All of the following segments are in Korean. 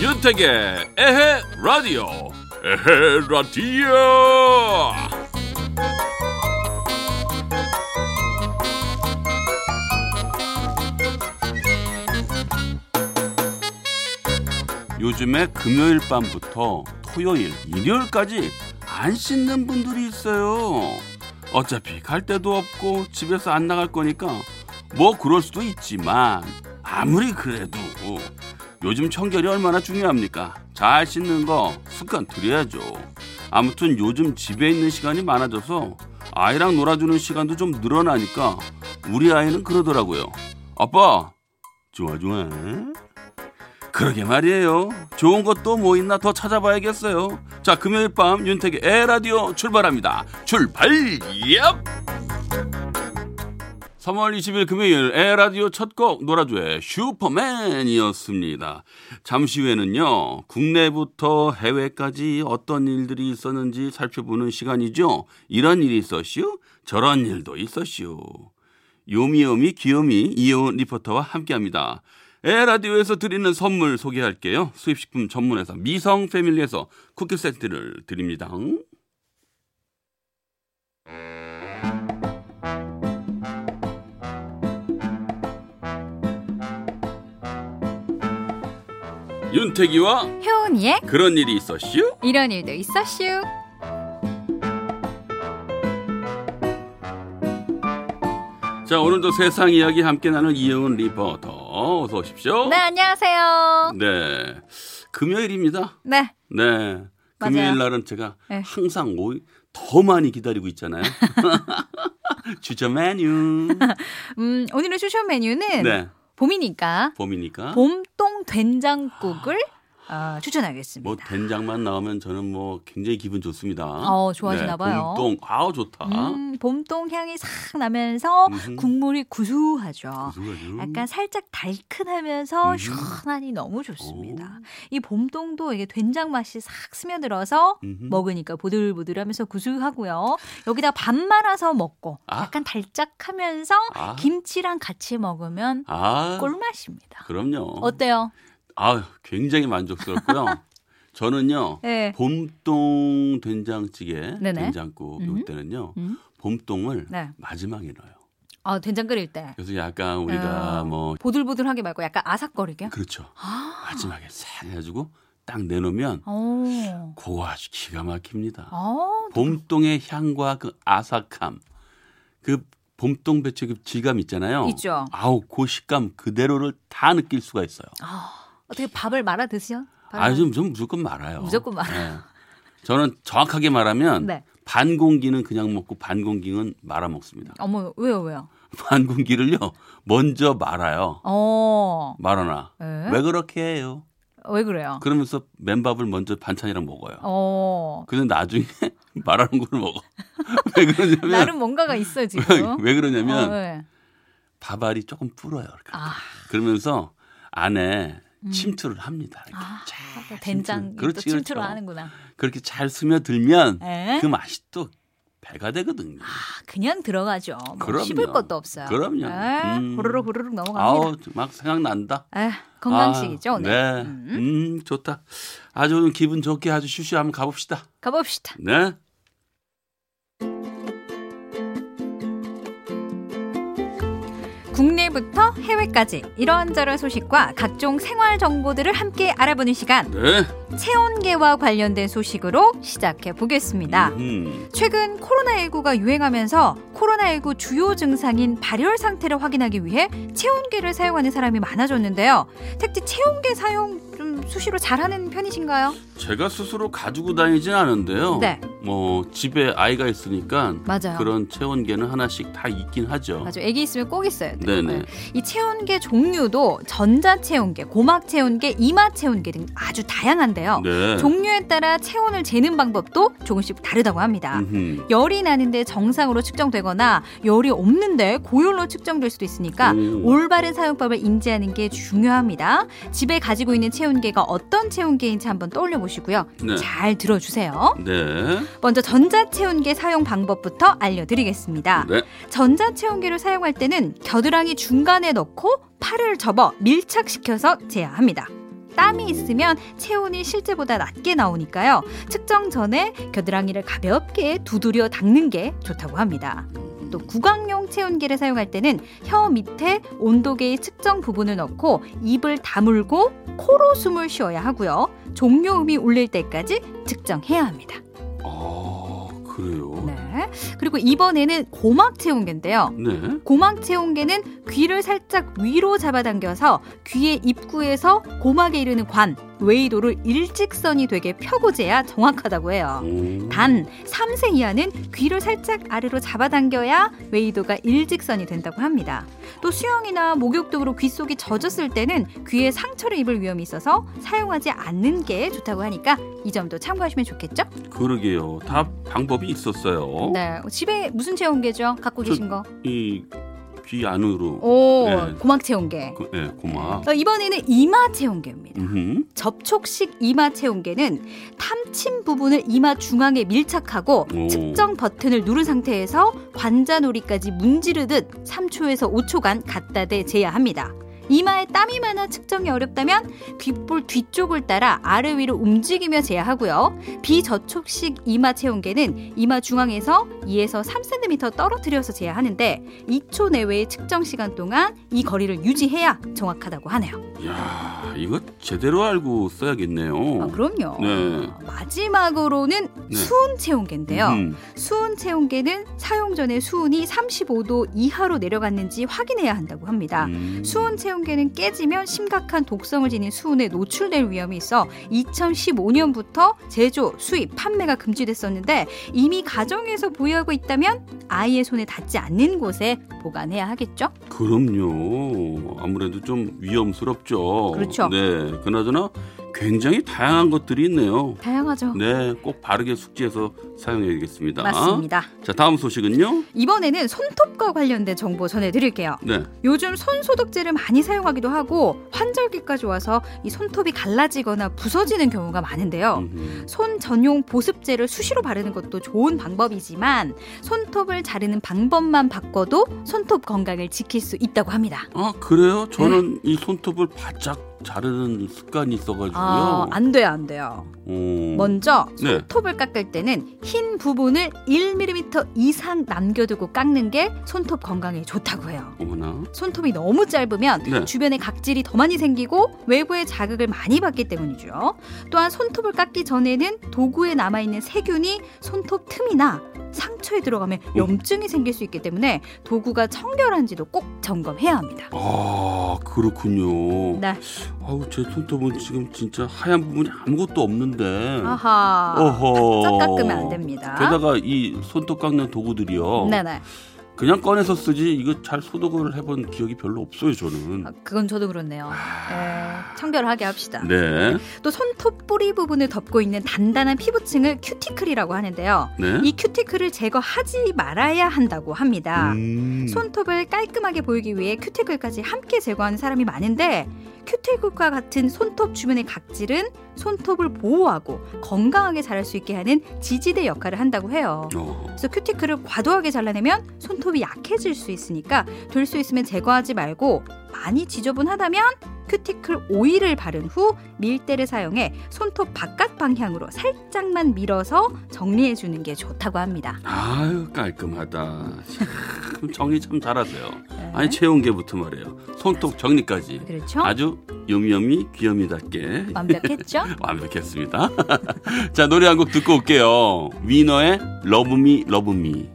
윤택의 에헤 라디오. 에헤 라디오 요즘에 금요일 밤부터 토요일, 일요일까지 안 씻는 분들이 있어요. 어차피 갈 데도 없고 집에서 안 나갈 거니까 뭐 그럴 수도 있지만 아무리 그래도 요즘 청결이 얼마나 중요합니까? 잘 씻는 거 습관 들여야죠. 아무튼 요즘 집에 있는 시간이 많아져서 아이랑 놀아주는 시간도 좀 늘어나니까 우리 아이는 그러더라고요. 아빠, 좋아 좋아. 그러게 말이에요. 좋은 것도 뭐 있나 더 찾아봐야겠어요. 자, 금요일 밤 윤택의 에라디오 출발합니다. 출발! 얍! 3월 20일 금요일 에라디오 첫 곡 노라조의 슈퍼맨이었습니다. 잠시 후에는요. 국내부터 해외까지 어떤 일들이 있었는지 살펴보는 시간이죠. 이런 일이 있었슈? 저런 일도 있었슈. 요미요미 귀요미 이효은 리포터와 함께합니다. 에라디오에서 드리는 선물 소개할게요. 수입식품 전문회사 미성 패밀리에서 쿠키 세트를 드립니다. 윤태기와 효은이의 그런 일이 있었슈? 이런 일도 있었슈. 자, 오늘도 세상 이야기 함께 나눌 이혜은 리포터 어서 오십시오. 네, 안녕하세요. 네. 금요일입니다. 네. 네. 금요일 날은 제가 네. 항상 오, 더 많이 기다리고 있잖아요. 주저 메뉴. 음, 오늘의 추천 메뉴는 네. 봄이니까 봄이니까. 봄동 된장국을 어, 추천하겠습니다. 뭐 된장만 나오면 저는 뭐 굉장히 기분 좋습니다. 어, 좋아하시나 봐요. 봄동 아우 좋다. 음, 봄동 향이 싹 나면서 음흠. 국물이 구수하죠. 무슨 약간 살짝 달큰하면서 음흠. 시원하니 너무 좋습니다. 오. 이 봄동도 이게 된장 맛이 싹 스며들어서 음흠. 먹으니까 보들보들하면서 구수하고요. 여기다 밥 말아서 먹고 아. 약간 달짝하면서 아. 김치랑 같이 먹으면 아, 꿀맛입니다. 그럼요. 어때요? 아, 굉장히 만족스럽고요. 저는요. 네. 봄동 된장찌개, 네네. 된장국 음. 이때는요. 음? 봄동을 네. 마지막에 넣어요. 아, 된장 끓일 때. 그래서 약간 우리가 어, 뭐 보들보들하게 말고 약간 아삭거리게. 그렇죠. 아. 마지막에 싹 해가지고 딱 내놓으면 오. 그거 아주 기가 막힙니다. 어. 봄동의 향과 그 아삭함, 그 봄동 배추 그 질감 있잖아요. 있죠. 아우 그 식감 그대로를 다 느낄 수가 있어요. 아, 어떻게 밥을 말아 드세요? 아, 좀, 좀 무조건 말아요. 무조건 말아요. 네. 저는 정확하게 말하면 네. 반 공기는 그냥 먹고 반 공기는 말아 먹습니다. 어머, 왜요, 왜요? 반 공기를요 먼저 말아요. 어. 말아놔. 네? 왜 그렇게 해요? 왜 그래요? 그러면서 맨밥을 먼저 반찬이랑 먹어요. 어. 근데 나중에 말하는 걸 먹어. 왜 그러냐면 나름 뭔가가 있어 지금. 왜 그러냐면 어, 네. 밥알이 조금 불어요. 아, 그러면서 안에 음. 침투를 합니다. 이렇게 아, 잘 된장 그렇지, 침투를 그렇죠. 하는구나. 그렇게 잘 스며들면 에? 그 맛이 또 배가 되거든요. 아, 그냥 들어가죠. 뭐 그럼요. 씹을 것도 없어요. 그럼요. 에, 음. 후루룩 후루룩 넘어갑니다. 아우 막 생각난다. 에, 건강식이죠. 아, 오늘. 네. 음. 음. 좋다. 아주 오늘 기분 좋게 아주 슈슈 한번 가봅시다. 가봅시다. 네. 국내부터 해외까지 이런저런 소식과 각종 생활 정보들을 함께 알아보는 시간 네. 체온계와 관련된 소식으로 시작해 보겠습니다. 음. 최근 코로나19가 유행하면서 코로나19 주요 증상인 발열 상태를 확인하기 위해 체온계를 사용하는 사람이 많아졌는데요. 택지 체온계 사용 좀 수시로 잘하는 편이신가요? 제가 스스로 가지고 다니진 않은데요. 네. 뭐 집에 아이가 있으니까 맞아요. 그런 체온계는 하나씩 다 있긴 하죠. 맞아. 아기 있으면 꼭 있어야 돼요. 네네. 네. 이 체온계 종류도 전자 체온계, 고막 체온계, 이마 체온계 등 아주 다양한데요. 네. 종류에 따라 체온을 재는 방법도 조금씩 다르다고 합니다. 음흠. 열이 나는데 정상으로 측정되거나 열이 없는데 고열로 측정될 수도 있으니까 오. 올바른 사용법을 인지하는 게 중요합니다. 집에 가지고 있는 체온계가 어떤 체온계인지 한번 떠올려 보시고요. 네. 잘 들어주세요. 네. 먼저 전자체온계 사용 방법부터 알려드리겠습니다. 네. 전자체온계를 사용할 때는 겨드랑이 중간에 넣고 팔을 접어 밀착시켜서 제어합니다. 땀이 있으면 체온이 실제보다 낮게 나오니까요. 측정 전에 겨드랑이를 가볍게 두드려 닦는 게 좋다고 합니다. 또 구강용 체온계를 사용할 때는 혀 밑에 온도계의 측정 부분을 넣고 입을 다물고 코로 숨을 쉬어야 하고요. 종료음이 울릴 때까지 측정해야 합니다. 아 그래요. 네. 그리고 이번에는 고막 체온계인데요. 네. 고막 체온계는 귀를 살짝 위로 잡아당겨서 귀의 입구에서 고막에 이르는 관, 웨이도를 일직선이 되게 펴고 재야 정확하다고 해요. 오. 단 3세 이하는 귀를 살짝 아래로 잡아당겨야 웨이도가 일직선이 된다고 합니다. 또 수영이나 목욕 등으로 귀 속이 젖었을 때는 귀에 상처를 입을 위험이 있어서 사용하지 않는 게 좋다고 하니까 이 점도 참고하시면 좋겠죠? 그러게요. 다 방법이 있었어요. 네. 집에 무슨 체온계죠? 갖고 저- 계신 거? 이 귀 안으로. 오, 네. 고막 체온계. 그, 네, 고막. 어, 이번에는 이마 체온계입니다. 음. 접촉식 이마 체온계는 탐침 부분을 이마 중앙에 밀착하고 오. 측정 버튼을 누른 상태에서 관자놀이까지 문지르듯 3초에서 5초간 갖다 대 재야 합니다. 이마에 땀이 많아 측정이 어렵다면 귓볼 뒤쪽을 따라 아래 위로 움직이며 재야 하고요. 비저촉식 이마 체온계는 이마 중앙에서 2에서 3cm 떨어뜨려서 재야 하는데 2초 내외의 측정 시간 동안 이 거리를 유지해야 정확하다고 하네요. 야 이거 제대로 알고 써야겠네요. 아, 그럼요. 네. 마지막으로는 네. 수은 체온계인데요. 음. 수은 체온계는 사용 전에 수은이 35도 이하로 내려갔는지 확인해야 한다고 합니다. 음. 수은 체온 계는 깨지면 심각한 독성을 지닌 수은에 노출될 위험이 있어 2015년부터 제조, 수입, 판매가 금지됐었는데 이미 가정에서 보유하고 있다면 아이의 손에 닿지 않는 곳에 보관해야 하겠죠? 그럼요. 아무래도 좀 위험스럽죠. 그렇죠. 네. 그나저나 굉장히 다양한 것들이 있네요. 다양하죠. 네, 꼭 바르게 숙지해서 사용해야겠습니다. 맞습니다. 자, 다음 소식은요. 이번에는 손톱과 관련된 정보 전해드릴게요. 네. 요즘 손 소독제를 많이 사용하기도 하고 환절기까지 와서 이 손톱이 갈라지거나 부서지는 경우가 많은데요. 음. 손 전용 보습제를 수시로 바르는 것도 좋은 방법이지만 손톱을 자르는 방법만 바꿔도 손톱 건강을 지킬 수 있다고 합니다. 아, 그래요? 저는 네. 이 손톱을 바짝 자르는 습관이 있어가지고요. 아, 안 돼요, 안 돼요. 오. 먼저 네. 손톱을 깎을 때는 흰 부분을 1mm 이상 남겨두고 깎는 게 손톱 건강에 좋다고 해요. 어머나. 손톱이 너무 짧으면 네. 주변에 각질이 더 많이 생기고 외부의 자극을 많이 받기 때문이죠. 또한 손톱을 깎기 전에는 도구에 남아있는 세균이 손톱 틈이나 상처에 들어가면 오. 염증이 생길 수 있기 때문에 도구가 청결한지도 꼭 점검해야 합니다. 아, 그렇군요. 네. 아우, 제 손톱은 지금 진짜 하얀 부분이 아무것도 없는데. 아하. 어허. 쫙 깎으면 안 됩니다. 게다가 이 손톱 깎는 도구들이요. 네네. 그냥 꺼내서 쓰지 이거 잘 소독을 해본 기억이 별로 없어요 저는. 아, 그건 저도 그렇네요. 에, 청결하게 합시다. 네, 또 손톱 뿌리 부분을 덮고 있는 단단한 피부층을 큐티클이라고 하는데요. 네. 이 큐티클을 제거하지 말아야 한다고 합니다. 음. 손톱을 깔끔하게 보이기 위해 큐티클까지 함께 제거하는 사람이 많은데 큐티클과 같은 손톱 주변의 각질은 손톱을 보호하고 건강하게 자랄 수 있게 하는 지지대 역할을 한다고 해요. 어. 그래서 큐티클을 과도하게 잘라내면 손톱 이 약해질 수 있으니까 될 수 있으면 제거하지 말고 많이 지저분하다면 큐티클 오일을 바른 후 밀대를 사용해 손톱 바깥 방향으로 살짝만 밀어서 정리해 주는 게 좋다고 합니다. 아유 깔끔하다. 참 정리 참 잘하세요. 네. 아니 체온계부터 말이에요. 손톱 정리까지 그렇죠? 아주 요미요미 귀요미답게 완벽했죠? 완벽했습니다. 자 노래 한 곡 듣고 올게요. 위너의 러브미 러브미.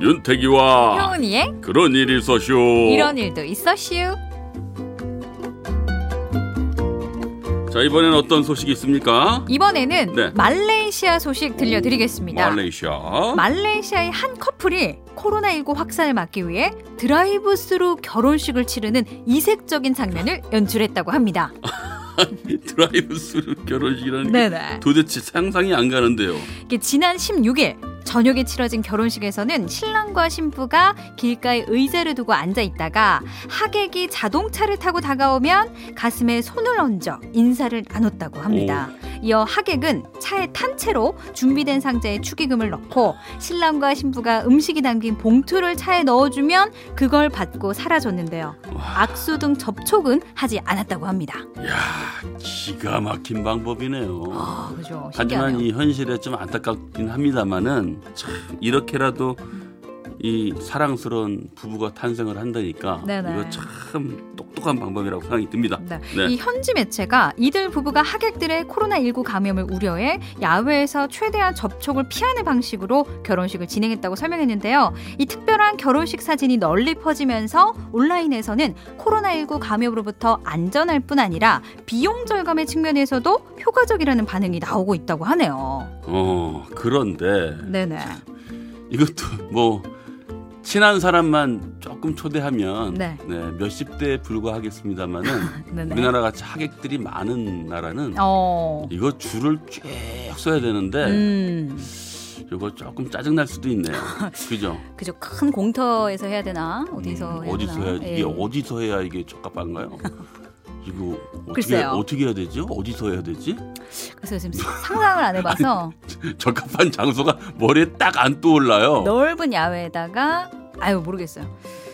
윤태기와 효은이의 그런 일이 있었쇼. 이런 일도 있었슈. 자 이번에는 어떤 소식이 있습니까? 이번에는 네. 말레이시아 소식 들려드리겠습니다. 말레이시아. 말레이시아의 한 커플이 코로나19 확산을 막기 위해 드라이브 스루 결혼식을 치르는 이색적인 장면을 연출했다고 합니다. 드라이브 스루 결혼식이라는 게 네네. 도대체 상상이 안 가는데요. 지난 16일 저녁에 치러진 결혼식에서는 신랑과 신부가 길가에 의자를 두고 앉아 있다가 하객이 자동차를 타고 다가오면 가슴에 손을 얹어 인사를 나눴다고 합니다. 이어 하객은 차에 탄 채로 준비된 상자에 축의금을 넣고 신랑과 신부가 음식이 담긴 봉투를 차에 넣어주면 그걸 받고 사라졌는데요. 와, 악수 등 접촉은 하지 않았다고 합니다. 야 기가 막힌 방법이네요. 아, 그죠. 하지만 신기하네요. 이 현실에 좀 안타깝긴 합니다만은 참 이렇게라도 이 사랑스러운 부부가 탄생을 한다니까 네네. 이거 참 똑똑한 방법이라고 생각이 듭니다. 네. 네. 이 현지 매체가 이들 부부가 하객들의 코로나19 감염을 우려해 야외에서 최대한 접촉을 피하는 방식으로 결혼식을 진행했다고 설명했는데요. 이 특별한 결혼식 사진이 널리 퍼지면서 온라인에서는 코로나19 감염으로부터 안전할 뿐 아니라 비용 절감의 측면에서도 효과적이라는 반응이 나오고 있다고 하네요. 어 그런데 네네. 이것도 뭐 친한 사람만 조금 초대하면 네. 몇십 대에 불과하겠습니다만은. 우리나라 같이 하객들이 많은 나라는 어. 이거 줄을 쭉 서야 되는데 음. 이거 조금 짜증 날 수도 있네요. 그죠? 그죠. 큰 공터에서 해야 되나? 어디서 음, 해야 어디서? 해야 예. 이게 어디서 해야 이게 적합한가요? 이거 어떻게 글쎄요. 어떻게 해야 되죠? 어디서 해야 되지? 그래서 지금 상상을 안 해봐서 적합한 장소가 머리에 딱 안 떠올라요. 넓은 야외에다가 아유 모르겠어요.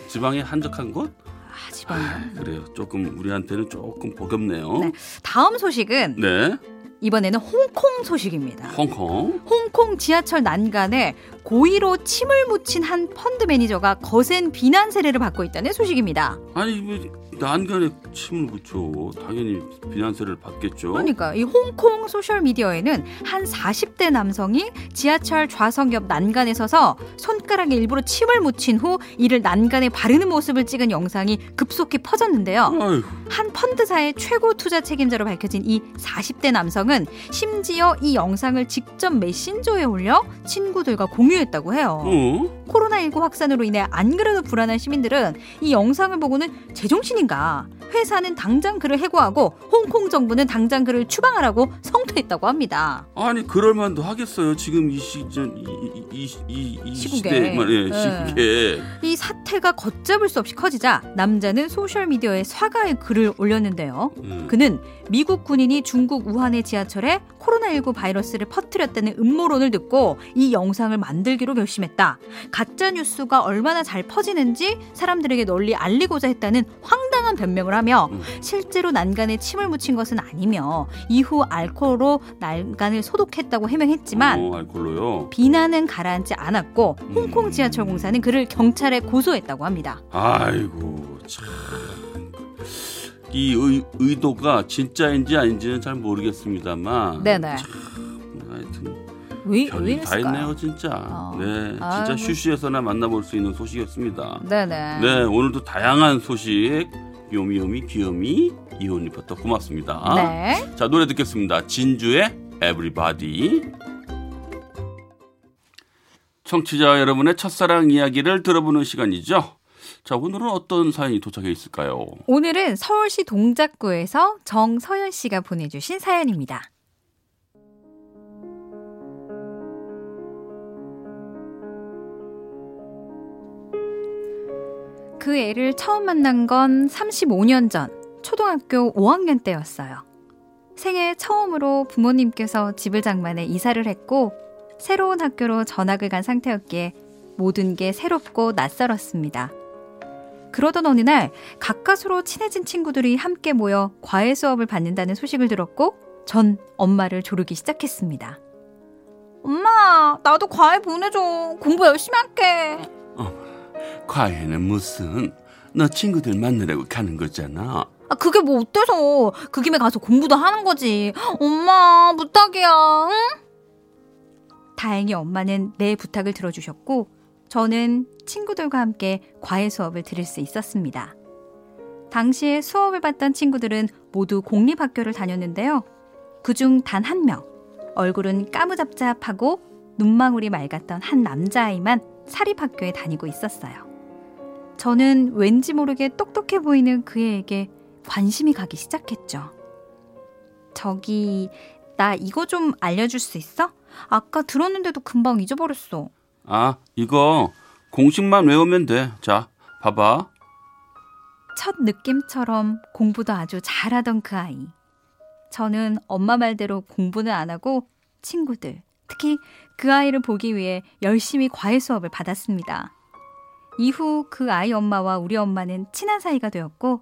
지방에 한적한 곳? 아 지방. 그래요. 조금 우리한테는 조금 버겁네요. 네. 다음 소식은 네. 이번에는 홍콩 소식입니다. 홍콩. 홍콩 지하철 난간에 고의로 침을 묻힌 한 펀드 매니저가 거센 비난 세례를 받고 있다는 소식입니다. 아니 뭐 난간에 침을 묻혀 당연히 비난 세례를 받겠죠. 그러니까 이 홍콩 소셜 미디어에는 한 40대 남성이 지하철 좌석 옆 난간에 서서 손가락에 일부러 침을 묻힌 후 이를 난간에 바르는 모습을 찍은 영상이 급속히 퍼졌는데요. 아유, 한 펀드사의 최고 투자 책임자로 밝혀진 이 40대 남성은 심지어 이 영상을 직접 메신저에 올려 친구들과 공유했다고 해요. 어? 코로나19 확산으로 인해 안 그래도 불안한 시민들은 이 영상을 보고는 제정신인 가? 회사는 당장 그를 해고하고 홍콩 정부는 당장 그를 추방하라고 성토했다고 합니다. 아니 그럴만도 하겠어요. 지금 이 시즌 이이이 이, 시국에. 말 예, 네. 시국에 이 사태가 걷잡을 수 없이 커지자 남자는 소셜 미디어에 사과의 글을 올렸는데요. 음. 그는 미국 군인이 중국 우한의 지하철에 코로나19 바이러스를 퍼뜨렸다는 음모론을 듣고 이 영상을 만들기로 결심했다. 가짜 뉴스가 얼마나 잘 퍼지는지 사람들에게 널리 알리고자 했다는 황당한 변명을 하며 음. 실제로 난간에 침을 묻힌 것은 아니며 이후 알코올로 난간을 소독했다고 해명했지만 어, 알콜로요. 비난은 가라앉지 않았고 홍콩 음. 지하철 공사는 그를 경찰에 고소했다고 합니다. 아이고 참. 이 의, 의도가 진짜인지 아닌지는 잘 모르겠습니다만 네네. 참, 하여튼 왜, 왜 별일 다? 있네요 진짜 어. 네 진짜 아이고. 슈슈에서나 만나볼 수 있는 소식이었습니다 네네. 네 오늘도 다양한 소식 요미요미 귀요미 이혼 리포터 고맙습니다. 네. 자 노래 듣겠습니다. 진주의 Everybody. 청취자 여러분의 첫사랑 이야기를 들어보는 시간이죠. 자 오늘은 어떤 사연이 도착해 있을까요? 오늘은 서울시 동작구에서 정서연 씨가 보내주신 사연입니다. 그 애를 처음 만난 건 35년 전 초등학교 5학년 때였어요. 생애 처음으로 부모님께서 집을 장만해 이사를 했고 새로운 학교로 전학을 간 상태였기에 모든 게 새롭고 낯설었습니다. 그러던 어느 날 가까스로 친해진 친구들이 함께 모여 과외 수업을 받는다는 소식을 들었고 전 엄마를 조르기 시작했습니다. 엄마, 나도 과외 보내줘. 공부 열심히 할게. 과외는 무슨 너 친구들 만나려고 가는 거잖아 아, 그게 뭐 어때서? 그 김에 가서 공부도 하는 거지. 엄마, 부탁이야. 응? 다행히 엄마는 내 부탁을 들어주셨고, 저는 친구들과 함께 과외 수업을 들을 수 있었습니다. 당시에 수업을 받던 친구들은 모두 공립학교를 다녔는데요. 그중 단 한 명, 얼굴은 까무잡잡하고 눈망울이 맑았던 한 남자아이만 사립학교에 다니고 있었어요. 저는 왠지 모르게 똑똑해 보이는 그 애에게 관심이 가기 시작했죠. 저기, 나 이거 좀 알려줄 수 있어? 아까 들었는데도 금방 잊어버렸어. 아, 이거 공식만 외우면 돼. 자, 봐봐. 첫 느낌처럼 공부도 아주 잘하던 그 아이. 저는 엄마 말대로 공부는 안 하고 친구들, 특히 그 아이를 보기 위해 열심히 과외 수업을 받았습니다. 이후 그 아이 엄마와 우리 엄마는 친한 사이가 되었고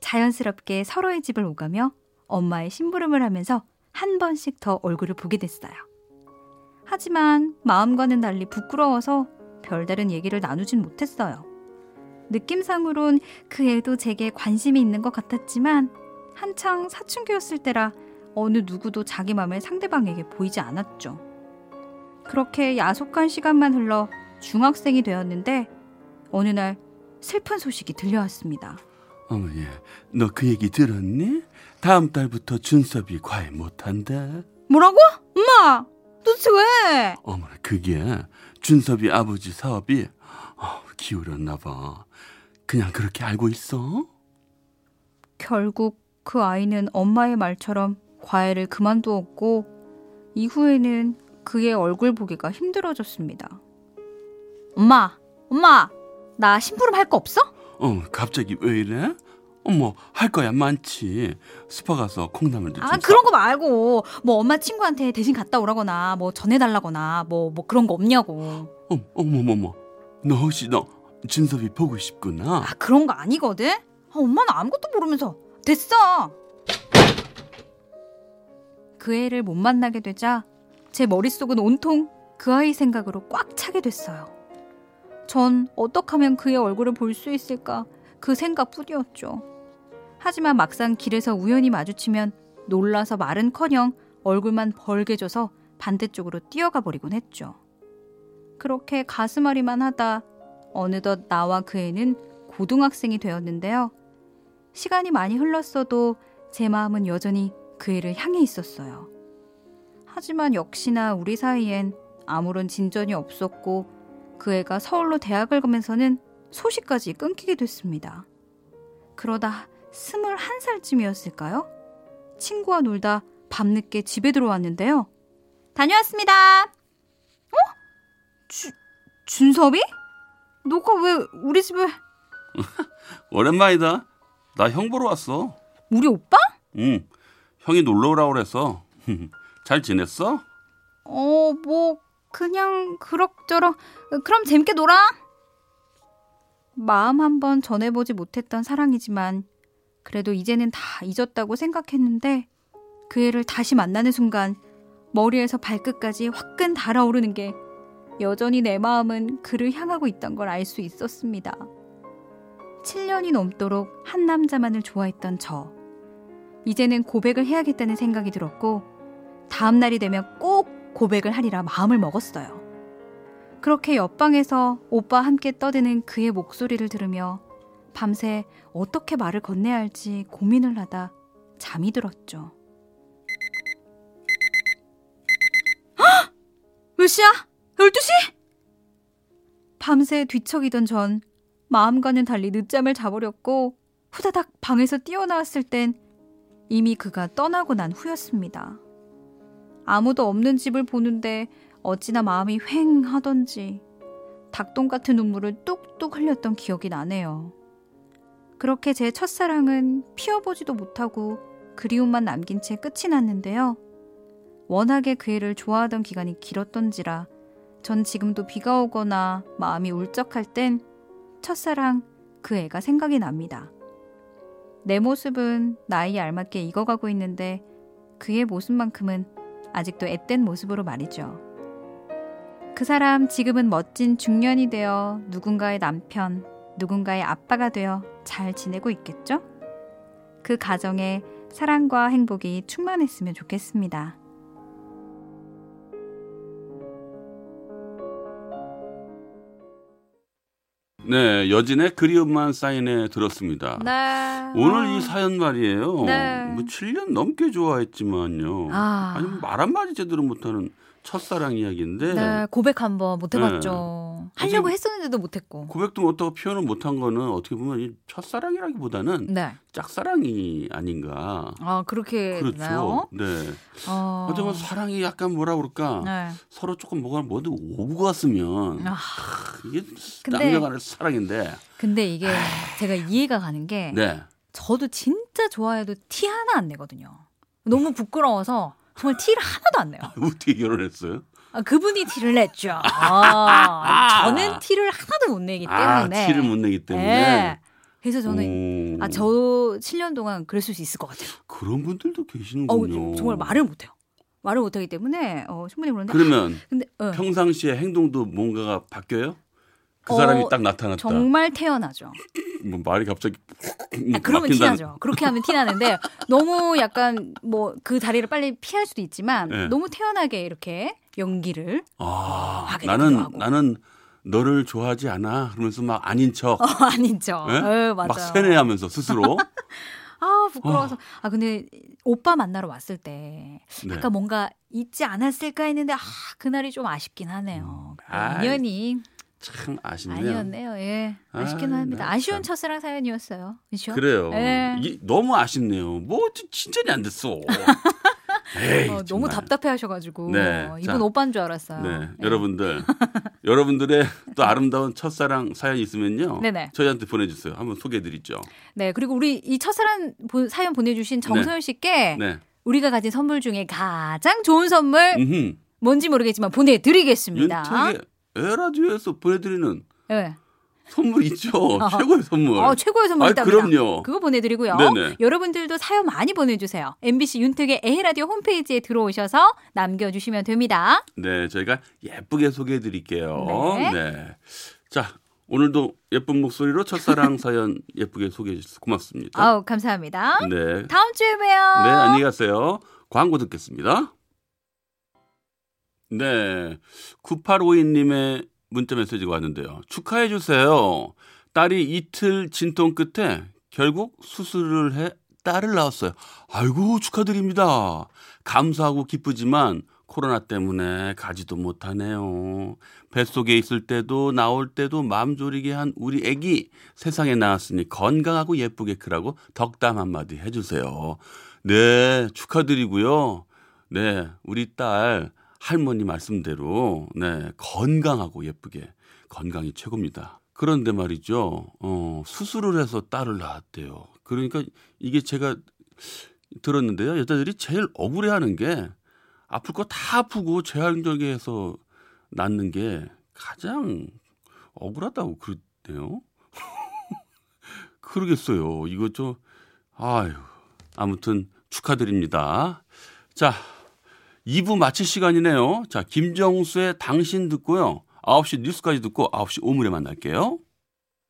자연스럽게 서로의 집을 오가며 엄마의 심부름을 하면서 한 번씩 더 얼굴을 보게 됐어요. 하지만 마음과는 달리 부끄러워서 별다른 얘기를 나누진 못했어요. 느낌상으론 그 애도 제게 관심이 있는 것 같았지만 한창 사춘기였을 때라 어느 누구도 자기 마음을 상대방에게 보이지 않았죠. 그렇게 야속한 시간만 흘러 중학생이 되었는데 어느 날 슬픈 소식이 들려왔습니다. 어머니, 너그 얘기 들었니? 다음 달부터 준섭이 과외 못한대. 뭐라고? 엄마! 도대체 왜? 어머나, 그게 준섭이 아버지 사업이 어, 기울었나 봐. 그냥 그렇게 알고 있어? 결국 그 아이는 엄마의 말처럼 과외를 그만두었고 이후에는 그의 얼굴 보기가 힘들어졌습니다. 엄마, 엄마, 나 심부름 할 거 없어? 어, 갑자기 왜 이래? 어머, 할 거야 많지. 스파 가서 콩나물도 아, 좀 그런 거 말고 뭐 엄마 친구한테 대신 갔다 오라거나 뭐 전해달라거나 뭐뭐 그런 거 없냐고. 사. 어, 어머머머. 너 혹시 너 준섭이 보고 싶구나. 아, 그런 거 아니거든? 아, 엄마는 아무것도 모르면서 됐어. 그 애를 못 만나게 되자 제 머릿속은 온통 그 아이 생각으로 꽉 차게 됐어요. 전 어떻게 하면 그의 얼굴을 볼 수 있을까 그 생각뿐이었죠. 하지만 막상 길에서 우연히 마주치면 놀라서 말은커녕 얼굴만 벌게 져서 반대쪽으로 뛰어가 버리곤 했죠. 그렇게 가슴앓이만 하다 어느덧 나와 그 애는 고등학생이 되었는데요. 시간이 많이 흘렀어도 제 마음은 여전히 그 애를 향해 있었어요. 하지만 역시나 우리 사이엔 아무런 진전이 없었고 그 애가 서울로 대학을 가면서는 소식까지 끊기게 됐습니다. 그러다 스물한 살쯤이었을까요? 친구와 놀다 밤늦게 집에 들어왔는데요. 다녀왔습니다. 어? 주, 준섭이? 너가 왜 우리 집에... 오랜만이다. 나 형 보러 왔어. 우리 오빠? 응. 형이 놀러 오라고 그래서. 잘 지냈어? 어, 뭐 그냥 그럭저럭. 그럼 재밌게 놀아. 마음 한번 전해보지 못했던 사랑이지만 그래도 이제는 다 잊었다고 생각했는데 그 애를 다시 만나는 순간 머리에서 발끝까지 화끈 달아오르는 게 여전히 내 마음은 그를 향하고 있던 걸 알 수 있었습니다. 7년이 넘도록 한 남자만을 좋아했던 저. 이제는 고백을 해야겠다는 생각이 들었고, 다음 날이 되면 꼭 고백을 하리라 마음을 먹었어요. 그렇게 옆방에서 오빠 함께 떠드는 그의 목소리를 들으며 밤새 어떻게 말을 건네야 할지 고민을 하다 잠이 들었죠. 헉! 몇 시야? 12시? 밤새 뒤척이던 전 마음과는 달리 늦잠을 자버렸고 후다닥 방에서 뛰어나왔을 땐 이미 그가 떠나고 난 후였습니다. 아무도 없는 집을 보는데 어찌나 마음이 휑 하던지 닭똥 같은 눈물을 뚝뚝 흘렸던 기억이 나네요. 그렇게 제 첫사랑은 피어보지도 못하고 그리움만 남긴 채 끝이 났는데요. 워낙에 그 애를 좋아하던 기간이 길었던지라 전 지금도 비가 오거나 마음이 울적할 땐 첫사랑 그 애가 생각이 납니다. 내 모습은 나이에 알맞게 익어가고 있는데 그의 모습만큼은 아직도 앳된 모습으로 말이죠. 그 사람 지금은 멋진 중년이 되어 누군가의 남편, 누군가의 아빠가 되어 잘 지내고 있겠죠? 그 가정에 사랑과 행복이 충만했으면 좋겠습니다. 네, 여진의 그리움만 사인해 들었습니다. 네. 오늘 아. 이 사연 말이에요. 네. 뭐 7년 넘게 좋아했지만요. 아. 아니 뭐말 한마디 제대로 못하는 첫사랑 이야기인데 네, 고백 한번 못 해봤죠. 하려고 아직- 했었는데도 못했고. 고백도 못하고 표현을 못한 거는 어떻게 보면 이 첫사랑이라기보다는 네. 짝사랑이 아닌가. 아 그렇게 그렇죠. 되나요? 네. 어. 어쩌면 사랑이 약간 뭐라 그럴까. 네. 서로 조금 뭐가 모두 오고 갔으면 아, 이게 근데- 남녀간의 사랑인데. 근데 이게 제가 이해가 가는 게 네. 저도 진짜 좋아해도 티 하나 안 내거든요. 너무 부끄러워서 정말 티를 하나도 안 내요. 어떻게 결혼했어요? 아, 그분이 티를 냈죠. 아, 저는 티를 하나도 못 내기 아, 때문에. 티를 못 내기 때문에. 네. 그래서 저는 오. 아, 저 7년 동안 그랬을 수 있을 것 같아요. 그런 분들도 어, 계시는군요. 정말 말을 못해요. 말을 못하기 때문에 어, 충분히 그런데. 그러면 근데 어, 평상시에 행동도 뭔가가 바뀌어요? 그 어, 사람이 딱 나타났다. 정말 태어나죠. 뭐 말이 갑자기 아, 그러면 티나죠. 그렇게 하면 티나는데 너무 약간 뭐그 자리를 빨리 피할 수도 있지만 네. 너무 태연하게 이렇게 연기를 아, 하게 나는 하고. 나는 너를 좋아하지 않아. 그러면서 막 아닌 척. 어. 예? 어, 맞아요. 막 세뇌하면서 스스로. 아 부끄러워서 아 근데 오빠 만나러 왔을 때 네. 약간 뭔가 있지 않았을까 했는데 아 그날이 좀 아쉽긴 하네요. 그 아이, 인연이 참 아쉽네요. 아니었네요. 예 아쉽긴 아이, 합니다. 나 아쉬운 참. 첫사랑 사연이었어요. 그렇죠? 그래요. 예. 너무 아쉽네요. 뭐 진전이 안 됐어. 에이, 어, 너무 정말. 답답해 하셔가지고 네, 이분 자. 오빠인 줄 알았어요. 네, 예. 여러분들, 여러분들의 또 아름다운 첫사랑 사연이 있으면요, 네네. 저희한테 보내주세요. 한번 소개해드리죠. 네 그리고 우리 이 첫사랑 보- 사연 보내주신 정소연 씨께 네, 우리가 가진 선물 중에 가장 좋은 선물 음흠. 뭔지 모르겠지만 보내드리겠습니다. 윤택의 에라디오에서 보내드리는 네. 선물 있죠. 최고의 선물. 어, 최고의 선물 있답니다. 그럼요. 그거 보내드리고요. 네네. 여러분들도 사연 많이 보내주세요. MBC 윤택의 에헤라디오 홈페이지에 들어오셔서 남겨주시면 됩니다. 네, 저희가 예쁘게 소개해드릴게요. 네. 네. 자, 오늘도 예쁜 목소리로 첫사랑 사연 예쁘게 소개해 주셔서 고맙습니다. 아우 감사합니다. 네. 다음 주에 봬요. 네, 안녕히 가세요. 광고 듣겠습니다. 네. 9852님의 문자 메시지가 왔는데요. 축하해 주세요. 딸이 이틀 진통 끝에 결국 수술을 해 딸을 낳았어요. 아이고, 축하드립니다. 감사하고 기쁘지만 코로나 때문에 가지도 못하네요. 뱃속에 있을 때도 나올 때도 마음 졸이게 한 우리 애기 세상에 나왔으니 건강하고 예쁘게 크라고 덕담 한마디 해주세요. 네, 축하드리고요. 네, 우리 딸 할머니 말씀대로 네, 건강하고 예쁘게 건강이 최고입니다. 그런데 말이죠. 어, 수술을 해서 딸을 낳았대요. 그러니까 이게 제가 들었는데요. 여자들이 제일 억울해하는 게 아플 거 다 아프고 재활적해서 낳는 게 가장 억울하다고 그러네요. 그러겠어요. 이거 좀 아유 아무튼 축하드립니다. 자 2부 마칠 시간이네요. 자 김정수의 당신 듣고요. 9시 뉴스까지 듣고 9시 오물에 만날게요.